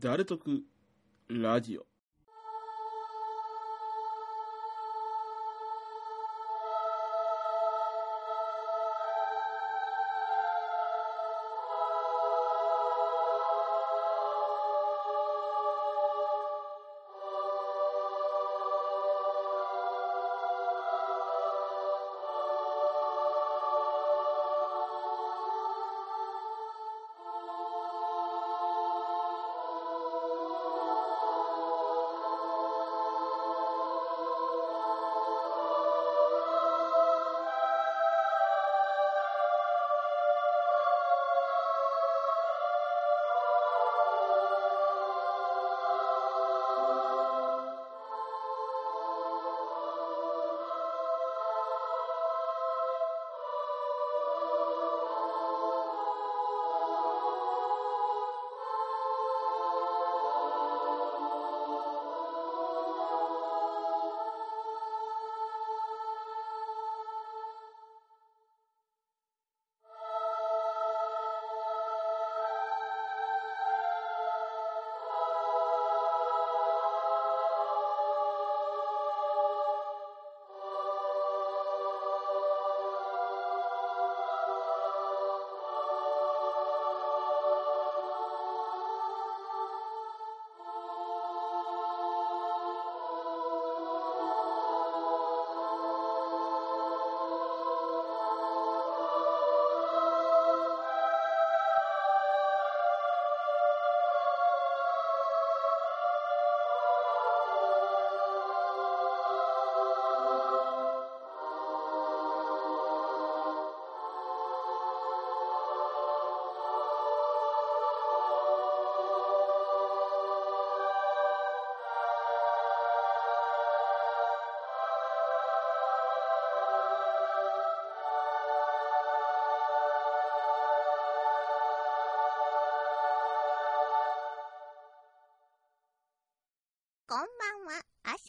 誰得ラジオ。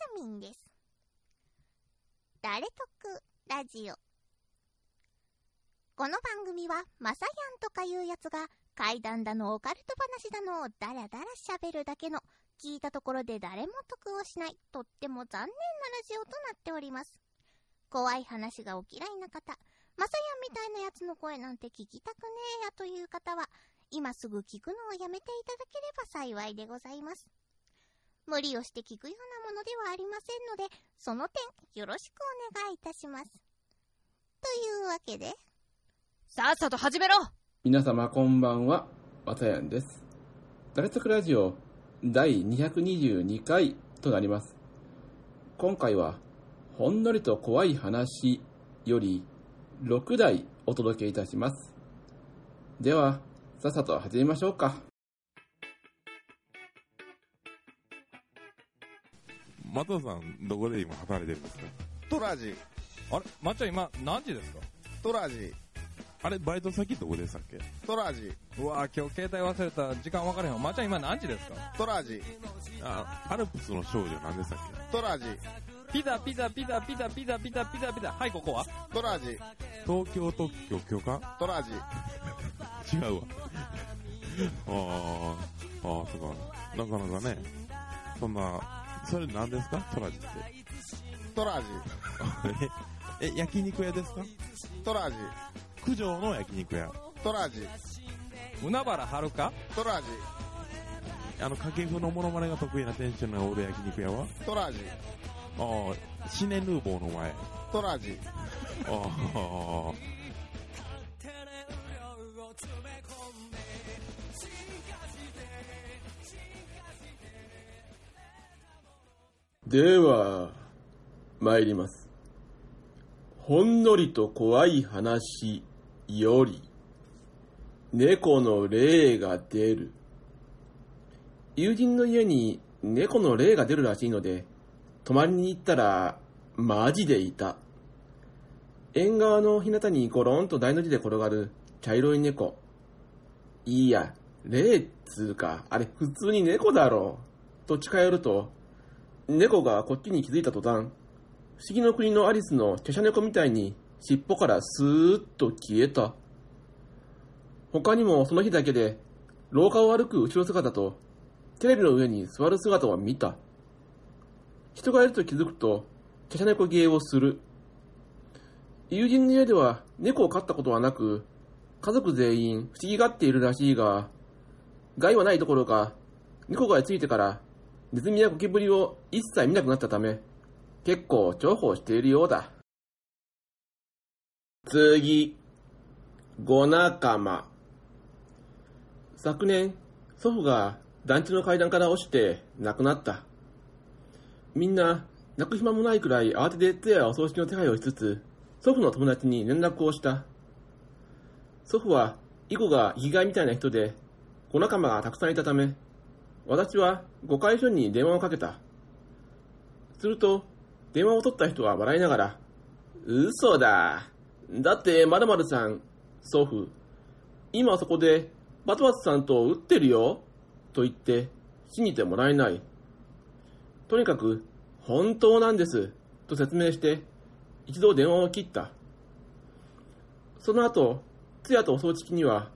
は、あさみんです。誰得ラジオ。この番組は、まさやんとかいうやつが、怪談だのオカルト話だのをダラダラ喋るだけの、聞いたところで誰も得をしない、とっても残念なラジオとなっております。怖い話がお嫌いな方、まさやんみたいなやつの声なんて聞きたくねえやという方は、今すぐ聞くのをやめていただければ幸いでございます。無理をして聞くようなものではありませんので、その点よろしくお願いいたします。というわけで、さっさと始めろ皆様こんばんは、わたやんです。誰得ラジオ第222回となります。今回は、ほんのりと怖い話より6台お届けいたします。では、さっさと始めましょうか。松尾さん、どこで今働いてるんですか？トラジ、あれ？まっちゃん今何時ですか？トラジ、あれ、バイト先どこでしたっけ？トラジ、うわ今日携帯忘れた時間分からへんわ。まっちゃん今何時ですか？トラジ、あ、アルプスの少女何でしたっトラジ、ピザピザピザピザピザピザピザピザ。はいここは？トラジ、け東京特許許可トラジ、違うわ。あー、あー、そうか。なかなかね、そんな、それ何ですか？トラジって。トラジ、え、え焼肉屋ですか？トラジ、九条の焼肉屋。トラジ、海原はるかトラジ、あの、掛布のモノマネが得意な店主のオール焼肉屋は？トラジ、あー、シネヌーボーの前。トラジ、あー、では、参ります。ほんのりと怖い話より、猫の霊が出る。友人の家に猫の霊が出るらしいので、泊まりに行ったら、マジでいた。縁側の日向にゴロンと大の字で転がる茶色い猫。いいや、霊っつうか、あれ普通に猫だろう。と近寄ると、猫がこっちに気づいた途端、不思議の国のアリスの茶々猫みたいに尻尾からスーッと消えた。他にもその日だけで、廊下を歩く後ろ姿と、テレビの上に座る姿を見た。人がいると気づくと、華奢猫芸をする。友人の家では猫を飼ったことはなく、家族全員不思議がっているらしいが、害はないどころか、猫がついてからネズミやゴキブリを一切見なくなったため、結構重宝しているようだ。次、ゴ仲間。昨年、祖父が団地の階段から落ちて亡くなった。みんな、泣く暇もないくらい慌てて通夜お葬式の手配をしつつ、祖父の友達に連絡をした。祖父は、以後が生きがいみたいな人で、子仲間がたくさんいたため、私は5回所に電話をかけた。すると、電話を取った人は笑いながら、嘘だ。だって、まるさん、祖父、今そこで、バトバツさんと打ってるよ。と言って、信じてもらえない。とにかく、本当なんです。と説明して、一度電話を切った。その後、通夜とお葬式には、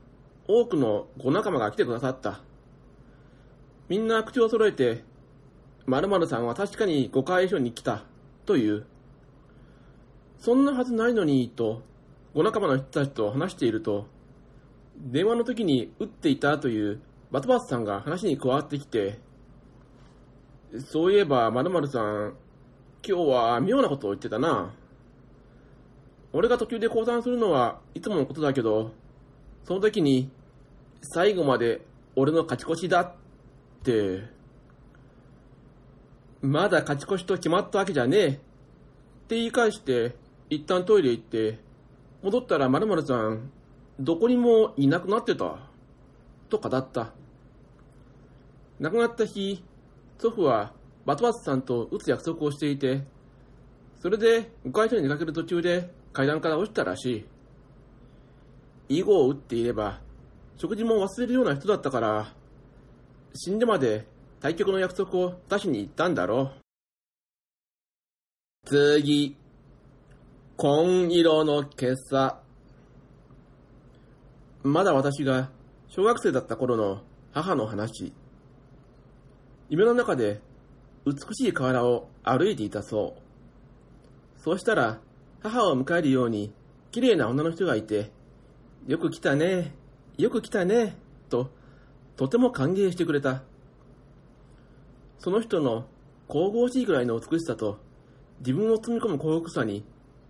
多くのご仲間が来てくださった。みんな口を揃えて、〇〇さんは確かに5回以上に来た、という。そんなはずないのに、と、ご仲間の人たちと話していると、電話の時に打っていたというバトバスさんが話に加わってきて、そういえば〇〇さん、今日は妙なことを言ってたな。俺が途中で降参するのはいつものことだけど、その時に、最後まで俺の勝ち越しだ、まだ勝ち越しと決まったわけじゃねえ。って言い返して、一旦トイレ行って、戻ったら〇〇さん、どこにもいなくなってた。と語った。亡くなった日、祖父はバトバスさんと打つ約束をしていて、それで5回所に出かける途中で階段から落ちたらしい。囲碁を打っていれば、食事も忘れるような人だったから、死んでまで対局の約束を出しに行ったんだろう。次。紺色の今朝。まだ私が小学生だった頃の母の話。夢の中で美しい河原を歩いていたそう。そうしたら母を迎えるように綺麗な女の人がいて、よく来たね、よく来たね、ととても歓迎してくれた。その人の神々しいくらいの美しさと自分を包み込む幸福さに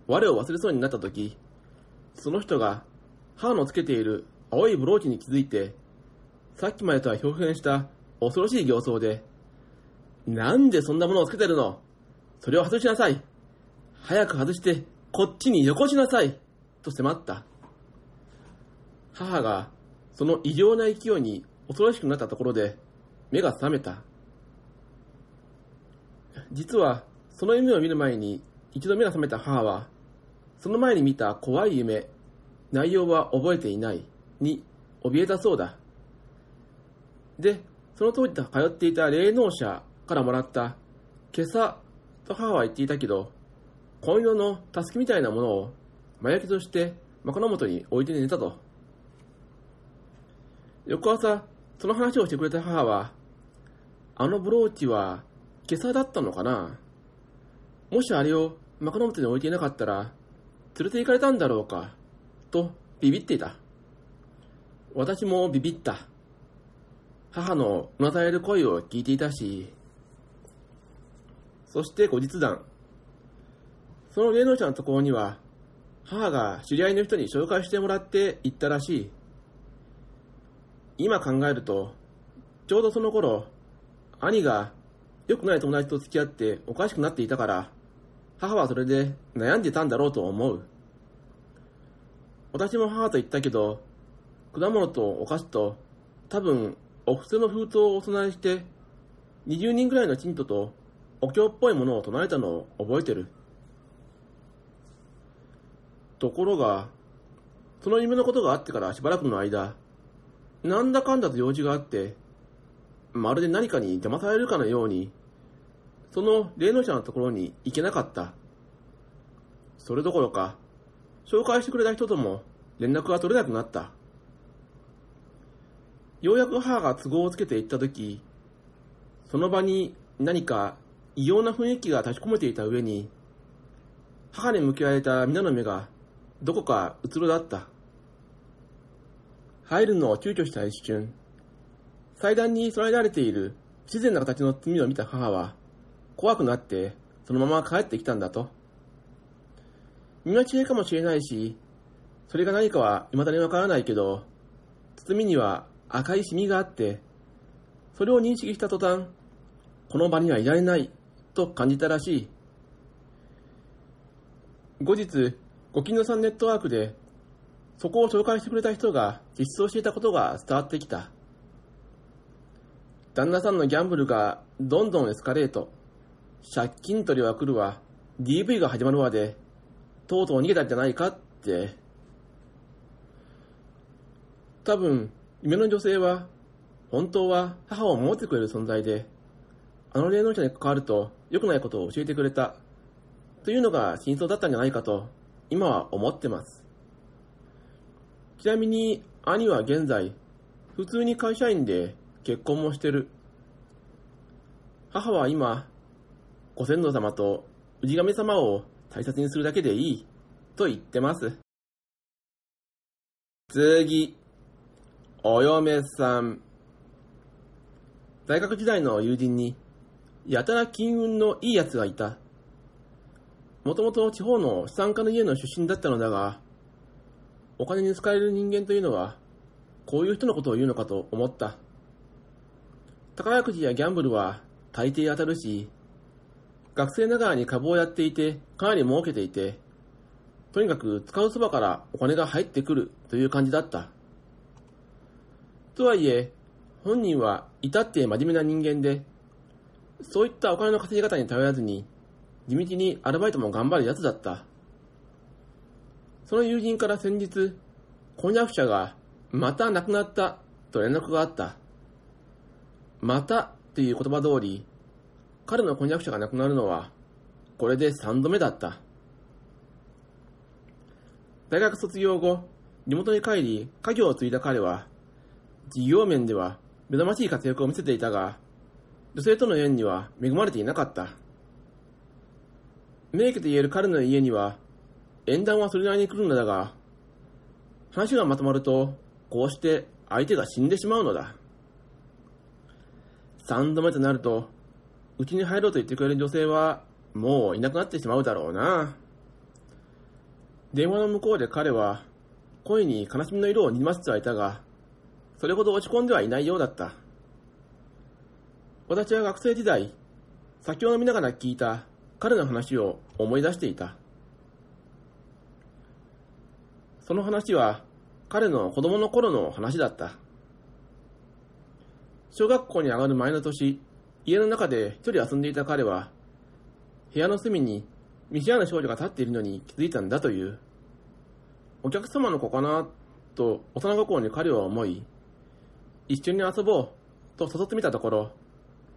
我を忘れそうになった時、その人が母のつけている青いブローチに気づいて、さっきまでとは表現した恐ろしい形相で、なんでそんなものをつけてるの？それを外しなさい早く外してこっちによこしなさいと迫った。母がその異常な勢いに恐ろしくなったところで目が覚めた。実はその夢を見る前に一度目が覚めた母はその前に見た怖い夢、内容は覚えていないに怯えたそうだ。で、その当時通っていた霊能者からもらった今朝と母は言っていたけど、紺色のたすきみたいなものを麻薬として枕元に置いて寝たと。翌朝、その話をしてくれた母は、あのブローチは今朝だったのかな？もしあれを枕元に置いていなかったら、連れて行かれたんだろうか、とビビっていた。私もビビった。母のうなされる声を聞いていたし、そして後日談。その芸能者のところには、母が知り合いの人に紹介してもらって行ったらしい。今考えると、ちょうどその頃、兄が良くない友達と付き合っておかしくなっていたから、母はそれで悩んでたんだろうと思う。私も母と言ったけど、果物とお菓子と多分お布施の封筒をお供えして、20人ぐらいの信徒とお経っぽいものを唱えたのを覚えてる。ところが、その夢のことがあってからしばらくの間、なんだかんだと用事があって、まるで何かに騙されるかのように、その霊能者のところに行けなかった。それどころか、紹介してくれた人とも連絡が取れなくなった。ようやく母が都合をつけて行った時、その場に何か異様な雰囲気が立ち込めていた上に、母に向けられた皆の目がどこかうつろだった。入るのを躊躇した一瞬、祭壇に備えられている不自然な形の罪を見た母は、怖くなってそのまま帰ってきたんだと。見間違いかもしれないし、それが何かは未だにわからないけど、包みには赤いシミがあって、それを認識した途端、この場にはいられないと感じたらしい。後日、ご近所さんネットワークで、そこを紹介してくれた人が実装していたことが伝わってきた。旦那さんのギャンブルがどんどんエスカレート。借金取りは来るわ。DV が始まるわで、とうとう逃げたんじゃないかって。多分、夢の女性は、本当は母を守ってくれる存在で、あの霊能者に関わると良くないことを教えてくれた、というのが真相だったんじゃないかと、今は思ってます。ちなみに、兄は現在、普通に会社員で結婚もしてる。母は今、ご先祖様と氏神様を大切にするだけでいい、と言ってます。次、お嫁さん。大学時代の友人に、やたら金運のいい奴がいた。もともと地方の資産家の家の出身だったのだが、お金に使える人間というのは、こういう人のことを言うのかと思った。宝くじやギャンブルは大抵当たるし、学生ながらに株をやっていて、かなり儲けていて、とにかく使うそばからお金が入ってくるという感じだった。とはいえ、本人は至って真面目な人間で、そういったお金の稼ぎ方に頼らずに、地道にアルバイトも頑張るやつだった。その友人から先日、婚約者がまた亡くなったと連絡があった。またという言葉通り、彼の婚約者が亡くなるのは、これで3度目だった。大学卒業後、地元に帰り、家業を継いだ彼は、事業面では目覚ましい活躍を見せていたが、女性との縁には恵まれていなかった。名家と言える彼の家には、縁談はそれなりに来るのだが、話がまとまると、こうして相手が死んでしまうのだ。三度目となると、うちに入ろうと言ってくれる女性は、もういなくなってしまうだろうな。電話の向こうで彼は、声に悲しみの色をにじませてはいたが、それほど落ち込んではいないようだった。私は学生時代、酒を飲みながら聞いた彼の話を思い出していた。その話は彼の子供の頃の話だった。小学校に上がる前の年、家の中で一人遊んでいた彼は、部屋の隅に見知らぬ少女が立っているのに気づいたんだという。お客様の子かなと幼心に彼は思い、一緒に遊ぼうと誘ってみたところ、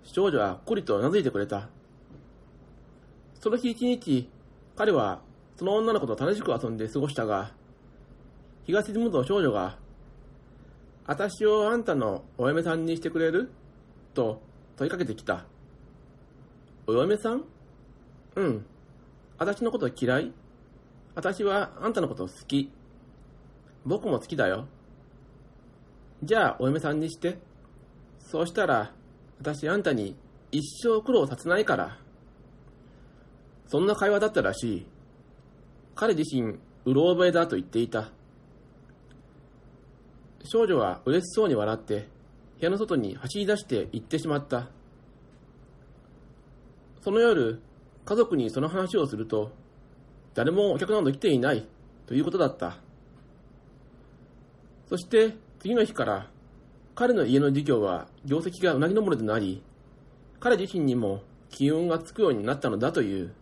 少女はこりとうなずいてくれた。その日一日、彼はその女の子と楽しく遊んで過ごしたが、日が沈むと少女が、私をあんたのお嫁さんにしてくれる？と問いかけてきた。お嫁さん？うん。私のこと嫌い？私はあんたのこと好き。僕も好きだよ。じゃあお嫁さんにして。そうしたら、私あんたに一生苦労させないから。そんな会話だったらしい。彼自身、うろ覚えだと言っていた。少女は嬉しそうに笑って、部屋の外に走り出して行ってしまった。その夜、家族にその話をすると、誰もお客など来ていないということだった。そして次の日から彼の家の事業は業績がうなぎ登りとなり、彼自身にも気運がつくようになったのだという。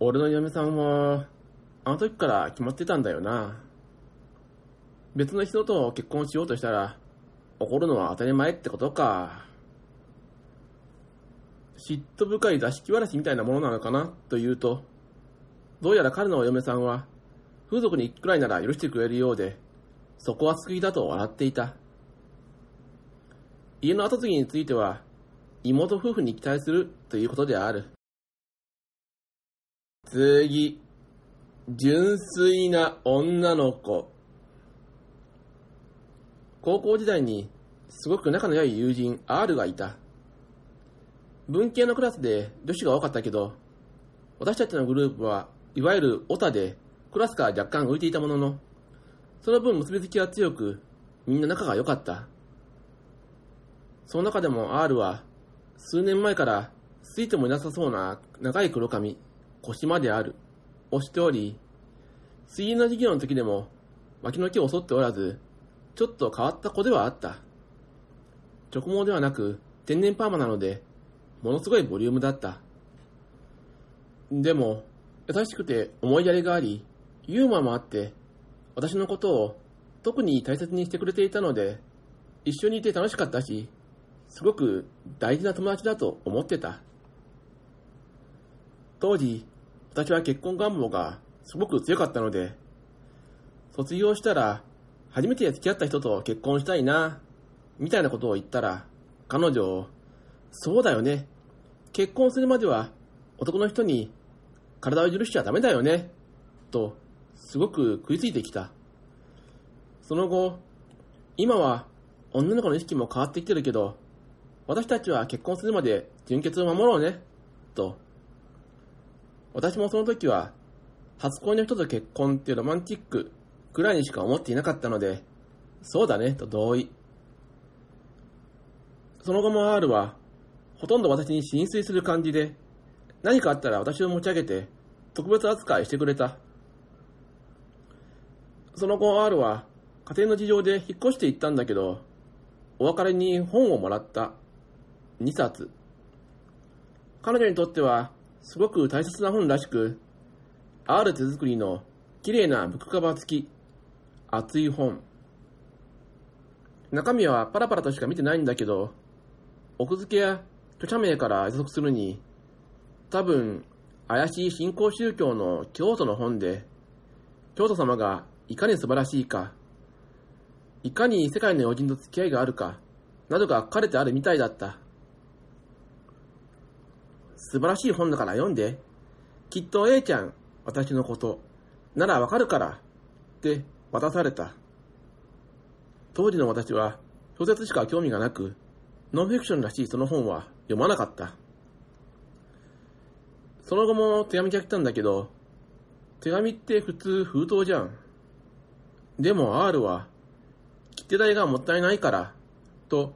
俺の嫁さんは、あの時から決まってたんだよな。別の人と結婚しようとしたら、怒るのは当たり前ってことか。嫉妬深い座敷わらしみたいなものなのかなと言うと、どうやら彼のお嫁さんは、風俗に行くくらいなら許してくれるようで、そこは救いだと笑っていた。家の後継ぎについては、妹夫婦に期待するということである。次、純粋な女の子。高校時代にすごく仲の良い友人 R がいた。文系のクラスで女子が多かったけど、私たちのグループはいわゆるオタでクラスから若干浮いていたものの、その分結びつきは強く、みんな仲が良かった。その中でも R は、数年前からついてもいなさそうな長い黒髪、腰まである、をしており、水泳の授業の時でも脇の毛を剃っておらず、ちょっと変わった子ではあった。直毛ではなく天然パーマなので、ものすごいボリュームだった。でも、優しくて思いやりがあり、ユーモアもあって、私のことを特に大切にしてくれていたので、一緒にいて楽しかったし、すごく大事な友達だと思ってた。当時、私は結婚願望がすごく強かったので、卒業したら初めて付き合った人と結婚したいな、みたいなことを言ったら、彼女、そうだよね。結婚するまでは男の人に体を許しちゃダメだよね。と、すごく食いついてきた。その後、今は女の子の意識も変わってきてるけど、私たちは結婚するまで純潔を守ろうね。と、私もその時は、初恋の人と結婚っていうロマンチックくらいにしか思っていなかったので、そうだね、と同意。その後も R は、ほとんど私に浸水する感じで、何かあったら私を持ち上げて、特別扱いしてくれた。その後 R は、家庭の事情で引っ越していったんだけど、お別れに本をもらった。2冊。彼女にとっては、すごく大切な本らしく、R 手作りの綺麗なブックカバー付き、厚い本。中身はパラパラとしか見てないんだけど、奥付けや著者名から予測するに、多分、怪しい新興宗教の教祖の本で、教祖様がいかに素晴らしいか、いかに世界の要人と付き合いがあるか、などが書かれてあるみたいだった。素晴らしい本だから読んで。きっと A ちゃん、私のこと、ならわかるから、って渡された。当時の私は小説しか興味がなく、ノンフィクションらしいその本は読まなかった。その後も手紙が来たんだけど、手紙って普通封筒じゃん。でも R は、切手代がもったいないから、と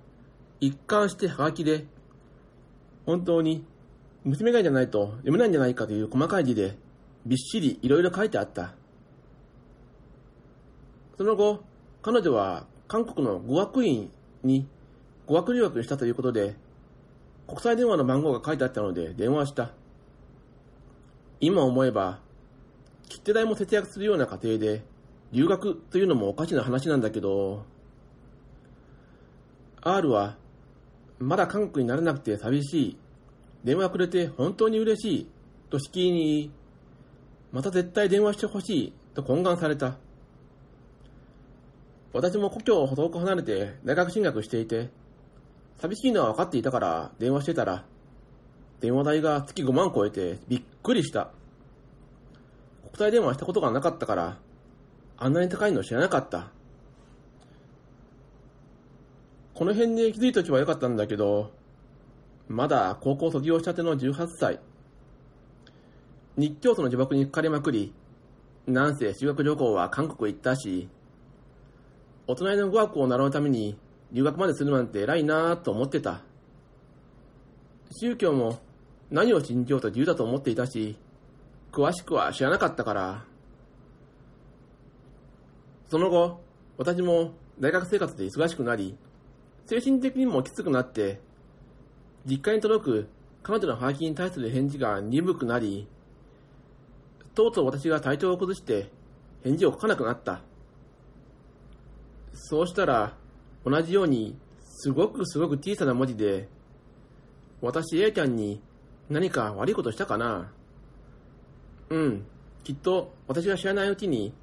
一貫してハガキで、本当に娘がじゃないと読めないんじゃないかという細かい字で、びっしりいろいろ書いてあった。その後、彼女は韓国の語学院に語学留学したということで、国際電話の番号が書いてあったので電話した。今思えば、切手代も節約するような家庭で、留学というのもおかしな話なんだけど、R は、まだ韓国になれなくて寂しい。電話くれて本当に嬉しい。としきに言い、また絶対電話してほしい。と懇願された。私も故郷を遠く離れて大学進学していて、寂しいのは分かっていたから電話してたら、電話代が月5万超えてびっくりした。国際電話したことがなかったから、あんなに高いの知らなかった。この辺で気づいとけばよかったんだけど、まだ高校卒業したての18歳。日教徒の呪縛にかかりまくり、なんせ修学旅行は韓国行ったし、大人の語学を習うために留学までするなんて偉いなぁと思ってた。宗教も何を信じようと自由だと思っていたし、詳しくは知らなかったから。その後、私も大学生活で忙しくなり、精神的にもきつくなって、実家に届く彼女のハガキに対する返事が鈍くなり、とうとう私が体調を崩して返事を書かなくなった。そうしたら、同じように、すごくすごく小さな文字で、私 A ちゃんに何か悪いことしたかな？うん、きっと私が知らないうちに、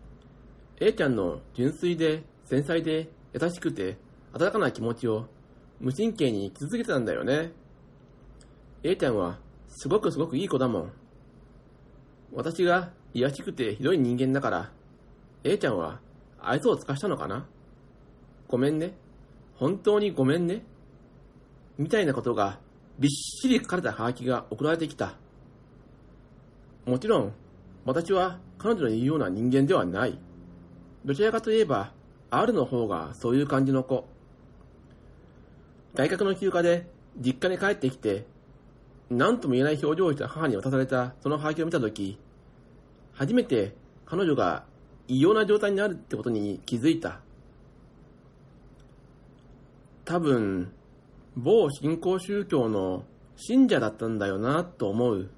A ちゃんの純粋で繊細で優しくて温かな気持ちを無神経に気づけてたんだよね。A ちゃんはすごくすごくいい子だもん。私が卑しくてひどい人間だから、A ちゃんは愛想を尽かしたのかな？ごめんね。本当にごめんね。みたいなことがびっしり書かれたハガキが送られてきた。もちろん、私は彼女の言うような人間ではない。どちらかといえば、R の方がそういう感じの子。大学の休暇で実家に帰ってきて、何とも言えない表情をした母に渡されたそのハガキを見たとき、初めて彼女が異様な状態にあるってことに気づいた。多分、某新興宗教の信者だったんだよなと思う。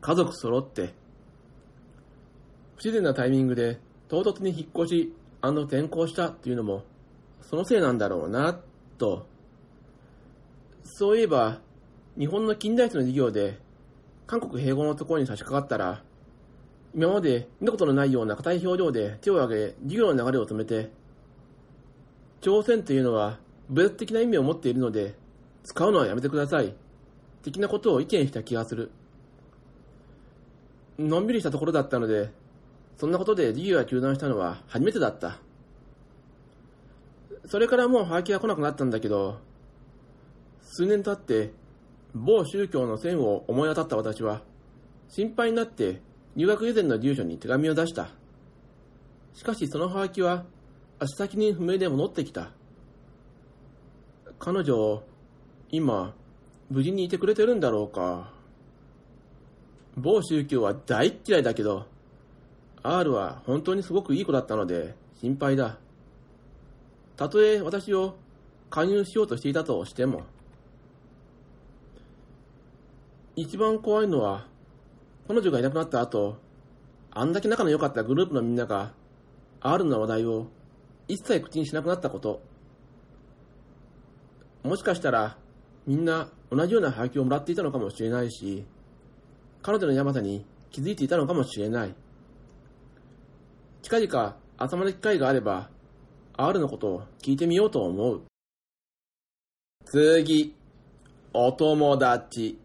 家族揃って。不自然なタイミングで唐突に引っ越し転校したっていうのも、そのせいなんだろうな、と。そういえば、日本の近代史の授業で、韓国併合のところに差し掛かったら、今まで見たことのないような硬い表情で手を挙げ、授業の流れを止めて、朝鮮というのは武術的な意味を持っているので、使うのはやめてください。的なことを意見した気がする。のんびりしたところだったので、そんなことで授業が中断したのは初めてだった。それからもうハガキが来なくなったんだけど、数年経って、某宗教の線を思い当たった私は、心配になって入学以前の住所に手紙を出した。しかしそのハガキは、足先に不明で戻ってきた。彼女、今、無事にいてくれてるんだろうか。某宗教は大嫌いだけど、R は本当にすごくいい子だったので心配だ。たとえ私を加入しようとしていたとしても。一番怖いのは、彼女がいなくなった後、あんだけ仲の良かったグループのみんなが、R の話題を一切口にしなくなったこと。もしかしたら、みんな同じようなハガキをもらっていたのかもしれないし、彼女のヤバさに気づいていたのかもしれない。近々集まる機会があれば、R のことを聞いてみようと思う。次、お友達。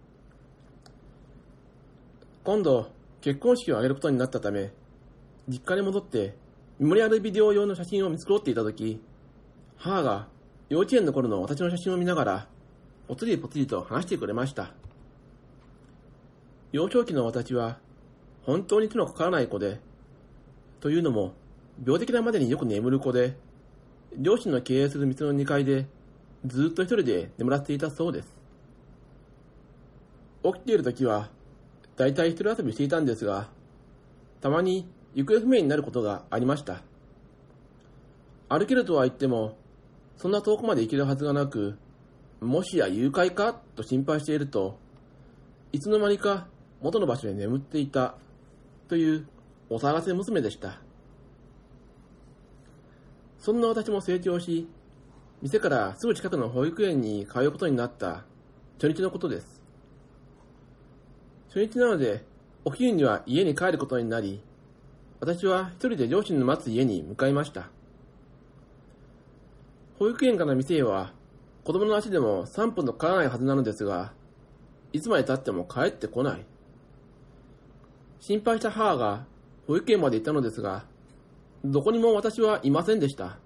今度、結婚式を挙げることになったため、実家に戻って、メモリアルビデオ用の写真を見繕っていたとき、母が幼稚園の頃の私の写真を見ながら、ぽつりぽつりと話してくれました。幼少期の私は、本当に手のかからない子で、というのも、病的なまでによく眠る子で、両親の経営する店の2階で、ずっと一人で眠らせていたそうです。起きている時は、だいたい一人遊びしていたんですが、たまに行方不明になることがありました。歩けるとは言っても、そんな遠くまで行けるはずがなく、もしや誘拐かと心配していると、いつの間にか元の場所で眠っていたというお騒がせ娘でした。そんな私も成長し、店からすぐ近くの保育園に通うことになった初日のことです。初日なので、お昼には家に帰ることになり、私は一人で両親の待つ家に向かいました。保育園から店へは、子供の足でも3分とかからないはずなのですが、いつまで経っても帰ってこない。心配した母が保育園まで行ったのですが、どこにも私はいませんでした。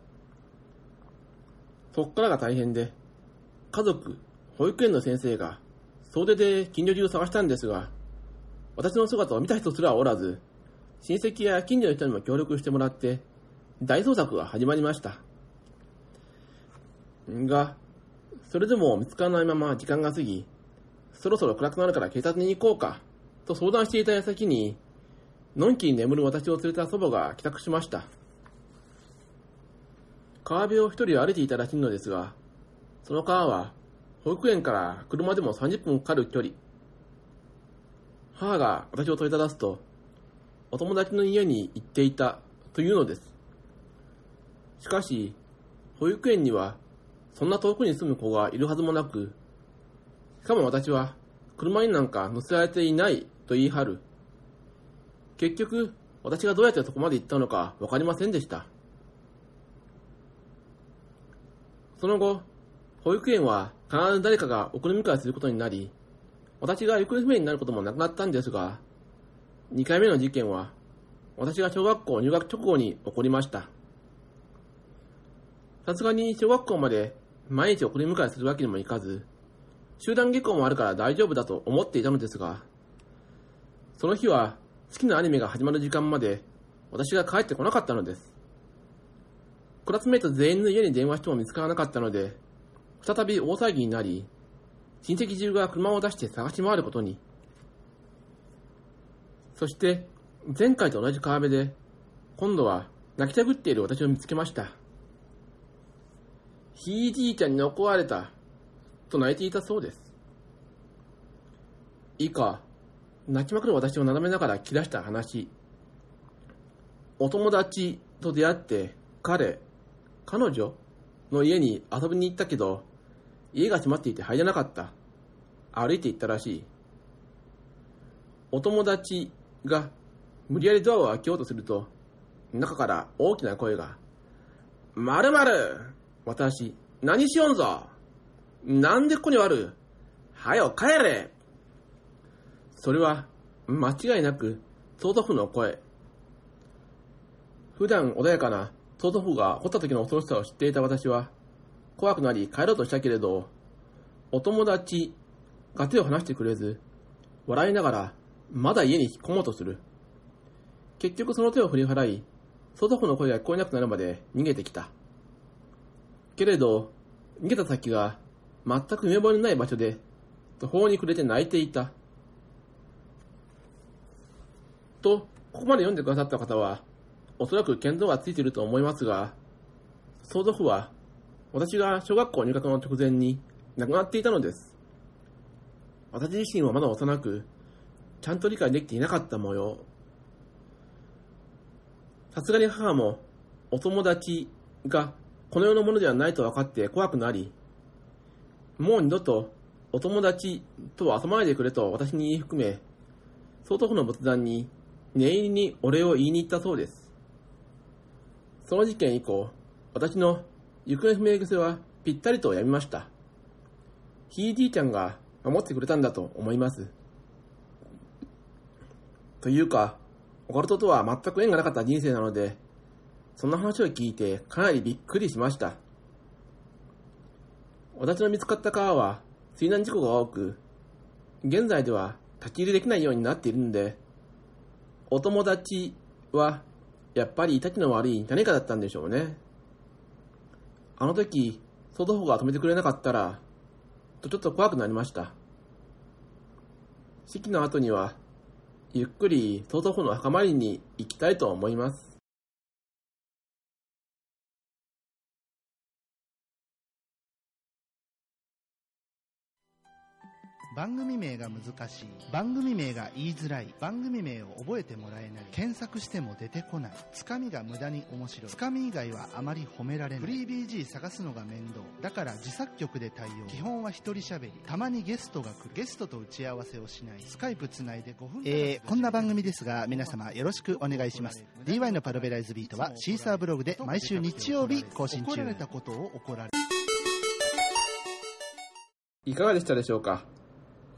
そっからが大変で、家族、保育園の先生が総出で近所中探したんですが、私の姿を見た人すらおらず、親戚や近所の人にも協力してもらって、大捜索が始まりました。が、それでも見つからないまま時間が過ぎ、そろそろ暗くなるから警察に行こうか、と相談していた矢先に、のんきに眠る私を連れた祖母が帰宅しました。川辺を一人歩いていたらしいのですが、その川は保育園から車でも30分かかる距離。母が私を問いただすと、お友達の家に行っていたというのです。しかし、保育園にはそんな遠くに住む子がいるはずもなく、しかも私は車になんか乗せられていないと言い張る。結局、私がどうやってそこまで行ったのかわかりませんでした。その後、保育園は必ず誰かが送り迎えすることになり、私が行方不明になることもなくなったんですが、2回目の事件は、私が小学校入学直後に起こりました。さすがに小学校まで毎日送り迎えするわけにもいかず、集団下校もあるから大丈夫だと思っていたのですが、その日は好きなアニメが始まる時間まで私が帰ってこなかったのです。クラスメイト全員の家に電話しても見つからなかったので、再び大騒ぎになり、親戚中が車を出して探し回ることに。そして、前回と同じ川辺で、今度は泣きたぐっている私を見つけました。ひいじいちゃんに怒られた、と泣いていたそうです。以下、泣きまくる私を眺めながら切らした話。お友達と出会って、彼、彼女の家に遊びに行ったけど、家が閉まっていて入れなかった。歩いて行ったらしい。お友達が無理やりドアを開けようとすると、中から大きな声が、まるまる私、何しよんぞなんでここにあるはよ帰れそれは、間違いなく、曽祖父の声。普段穏やかな曽祖父が怒った時の恐ろしさを知っていた私は、怖くなり帰ろうとしたけれど、お友達が手を離してくれず、笑いながら、まだ家に引っ込もうとする？結局その手を振り払い、曽祖父の声が聞こえなくなるまで逃げてきた。けれど、逃げた先が全く見覚えのない場所で、途方に暮れて泣いていた。と、ここまで読んでくださった方は、おそらく見当がついていると思いますが、相続は、私が小学校入学の直前に亡くなっていたのです。私自身はまだ幼く、ちゃんと理解できていなかった模様。さすがに母も、お友達がこの世のものではないと分かって怖くなり、もう二度とお友達とは遊ばないでくれと私に言い含め、相当の仏壇に念入りにお礼を言いに行ったそうです。その事件以降、私の行方不明癖はぴったりとやみました。ひいじいちゃんが守ってくれたんだと思います。というか、オカルトとは全く縁がなかった人生なので、そんな話を聞いてかなりびっくりしました。私の見つかった川は水難事故が多く、現在では立ち入りできないようになっているので、お友達はやっぱり立ちの悪い何かだったんでしょうね。あの時、祖父が止めてくれなかったら、とちょっと怖くなりました。式の後には、ゆっくり東東方の墓参りに行きたいと思います。番組名が難しい。番組名が言いづらい。番組名を覚えてもらえない。検索しても出てこない。つかみが無駄に面白い。つかみ以外はあまり褒められない。フリー BG 探すのが面倒。だから自作曲で対応。基本は一人喋り。たまにゲストが来る。ゲストと打ち合わせをしない。スカイプつないで5分えー、こんな番組ですが皆様よろしくお願いします。DY のパルベライズビートはシーサーブログで毎週日曜日更新中。怒られたことを怒られいかがでしたでしょうか？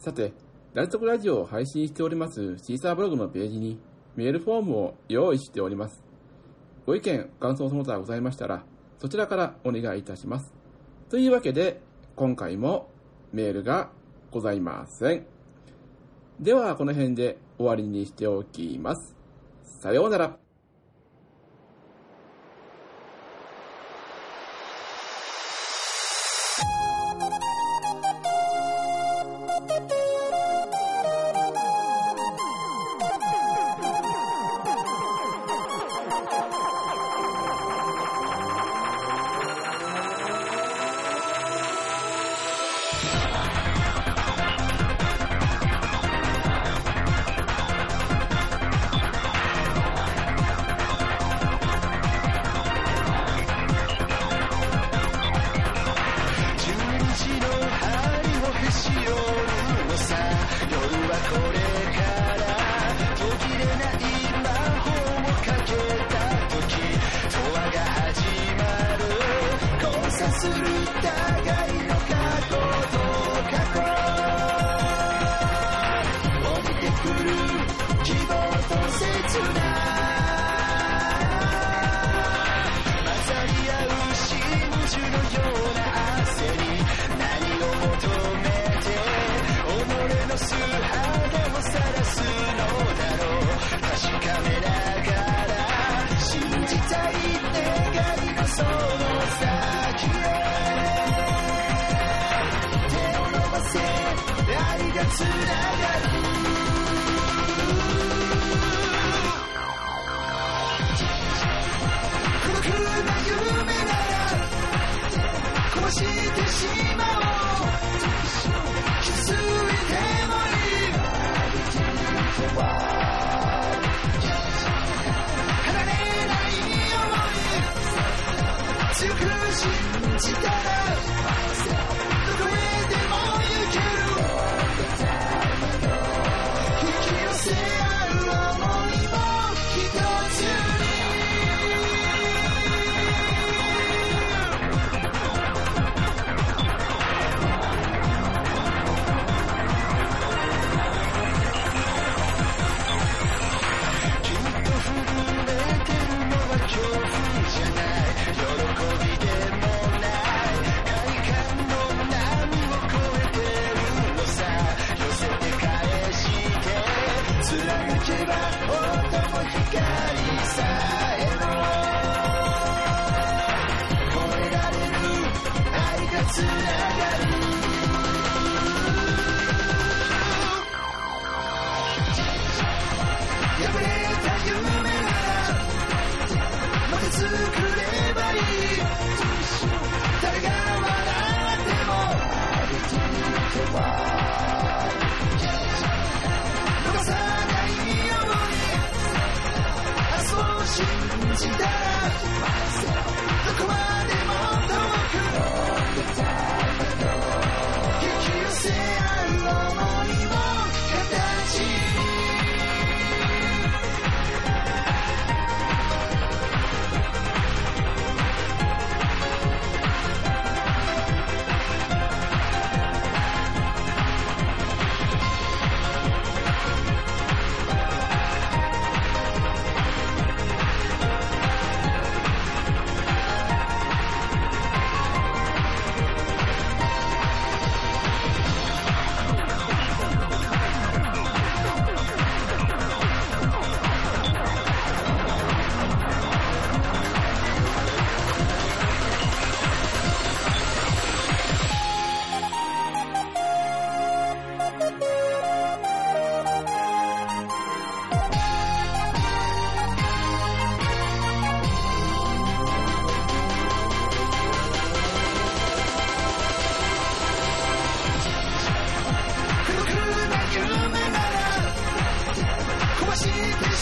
さて、ラジトクラジオを配信しておりますシーサーブログのページにメールフォームを用意しております。ご意見、感想その他ございましたら、そちらからお願いいたします。というわけで、今回もメールがございません。では、この辺で終わりにしておきます。さようなら。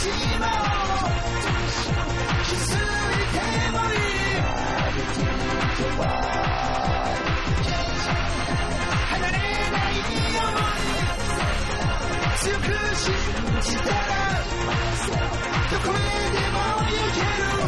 強く信じたらどこへでも行ける。